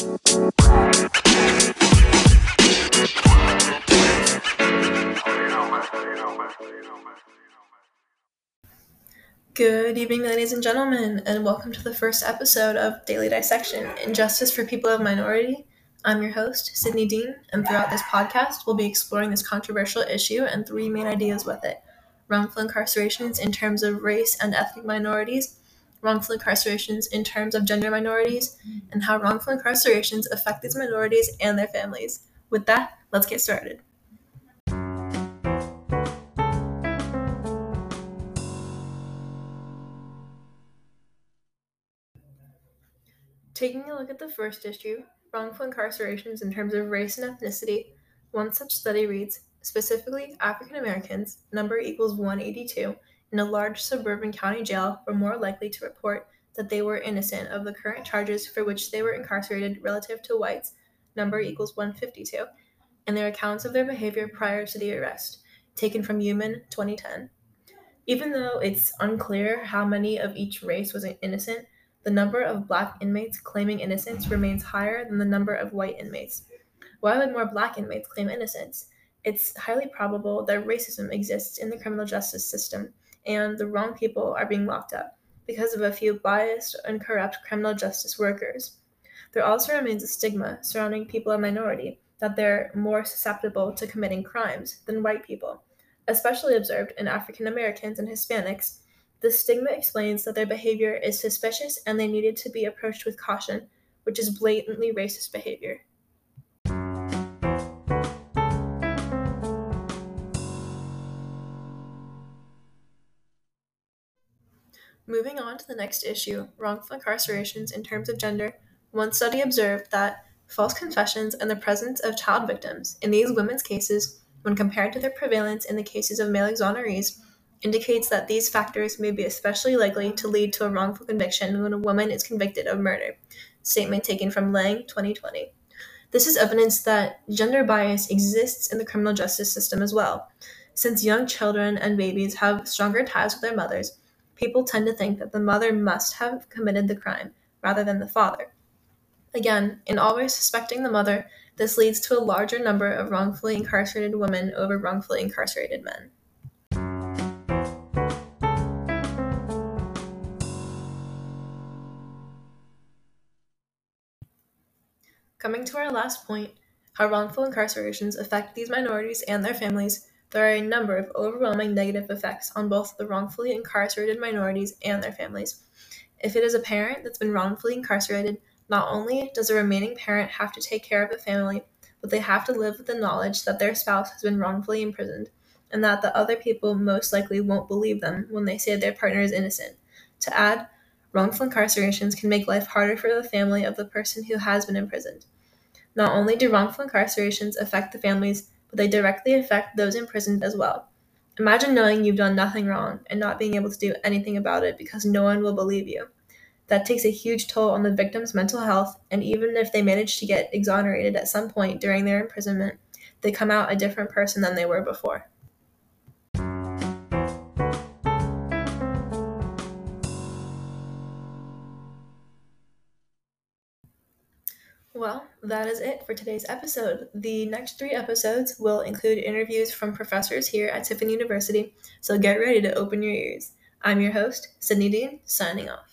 Good evening, ladies and gentlemen, and welcome to the first episode of Daily Dissection Injustice for People of Minority. I'm your host, Sydney Dean, and throughout this podcast, we'll be exploring this controversial issue and three main ideas with it wrongful incarcerations in terms of race and ethnic minorities, wrongful incarcerations in terms of gender minorities, and how wrongful incarcerations affect these minorities and their families. With that, let's get started. Taking a look at the first issue, wrongful incarcerations in terms of race and ethnicity, one such study reads specifically, African Americans, number equals 182, in a large suburban county jail were more likely to report that they were innocent of the current charges for which they were incarcerated relative to whites, number equals 152, and their accounts of their behavior prior to the arrest, taken from Human 2010. Even though it's unclear how many of each race was innocent, the number of black inmates claiming innocence remains higher than the number of white inmates. Why would more black inmates claim innocence? It's highly probable that racism exists in the criminal justice system and the wrong people are being locked up because of a few biased and corrupt criminal justice workers. There also remains a stigma surrounding people of minority that they're more susceptible to committing crimes than white people, especially observed in African Americans and Hispanics. The stigma explains that their behavior is suspicious and they needed to be approached with caution, which is blatantly racist behavior. Moving on to the next issue wrongful incarcerations in terms of gender, one study observed that false confessions and the presence of child victims in these women's cases, when compared to their prevalence in the cases of male exonerees, indicates that these factors may be especially likely to lead to a wrongful conviction when a woman is convicted of murder. Statement taken from Lang 2020. This is evidence that gender bias exists in the criminal justice system as well. Since young children and babies have stronger ties with their mothers, people tend to think that the mother must have committed the crime rather than the father. Again, in always suspecting the mother, this leads to a larger number of wrongfully incarcerated women over wrongfully incarcerated men. Coming to our last point, how wrongful incarcerations affect these minorities and their families, there are a number of overwhelming negative effects on both the wrongfully incarcerated minorities and their families. If it is a parent that's been wrongfully incarcerated, not only does the remaining parent have to take care of the family, but they have to live with the knowledge that their spouse has been wrongfully imprisoned and that the other people most likely won't believe them when they say their partner is innocent. To add, wrongful incarcerations can make life harder for the family of the person who has been imprisoned. Not only do wrongful incarcerations affect the families but they directly affect those imprisoned as well. Imagine knowing you've done nothing wrong and not being able to do anything about it because no one will believe you. That takes a huge toll on the victim's mental health, and even if they manage to get exonerated at some point during their imprisonment, they come out a different person than they were before. Well, that is it for today's episode. The next three episodes will include interviews from professors here at Tiffin University, so get ready to open your ears. I'm your host, Sydney Dean, signing off.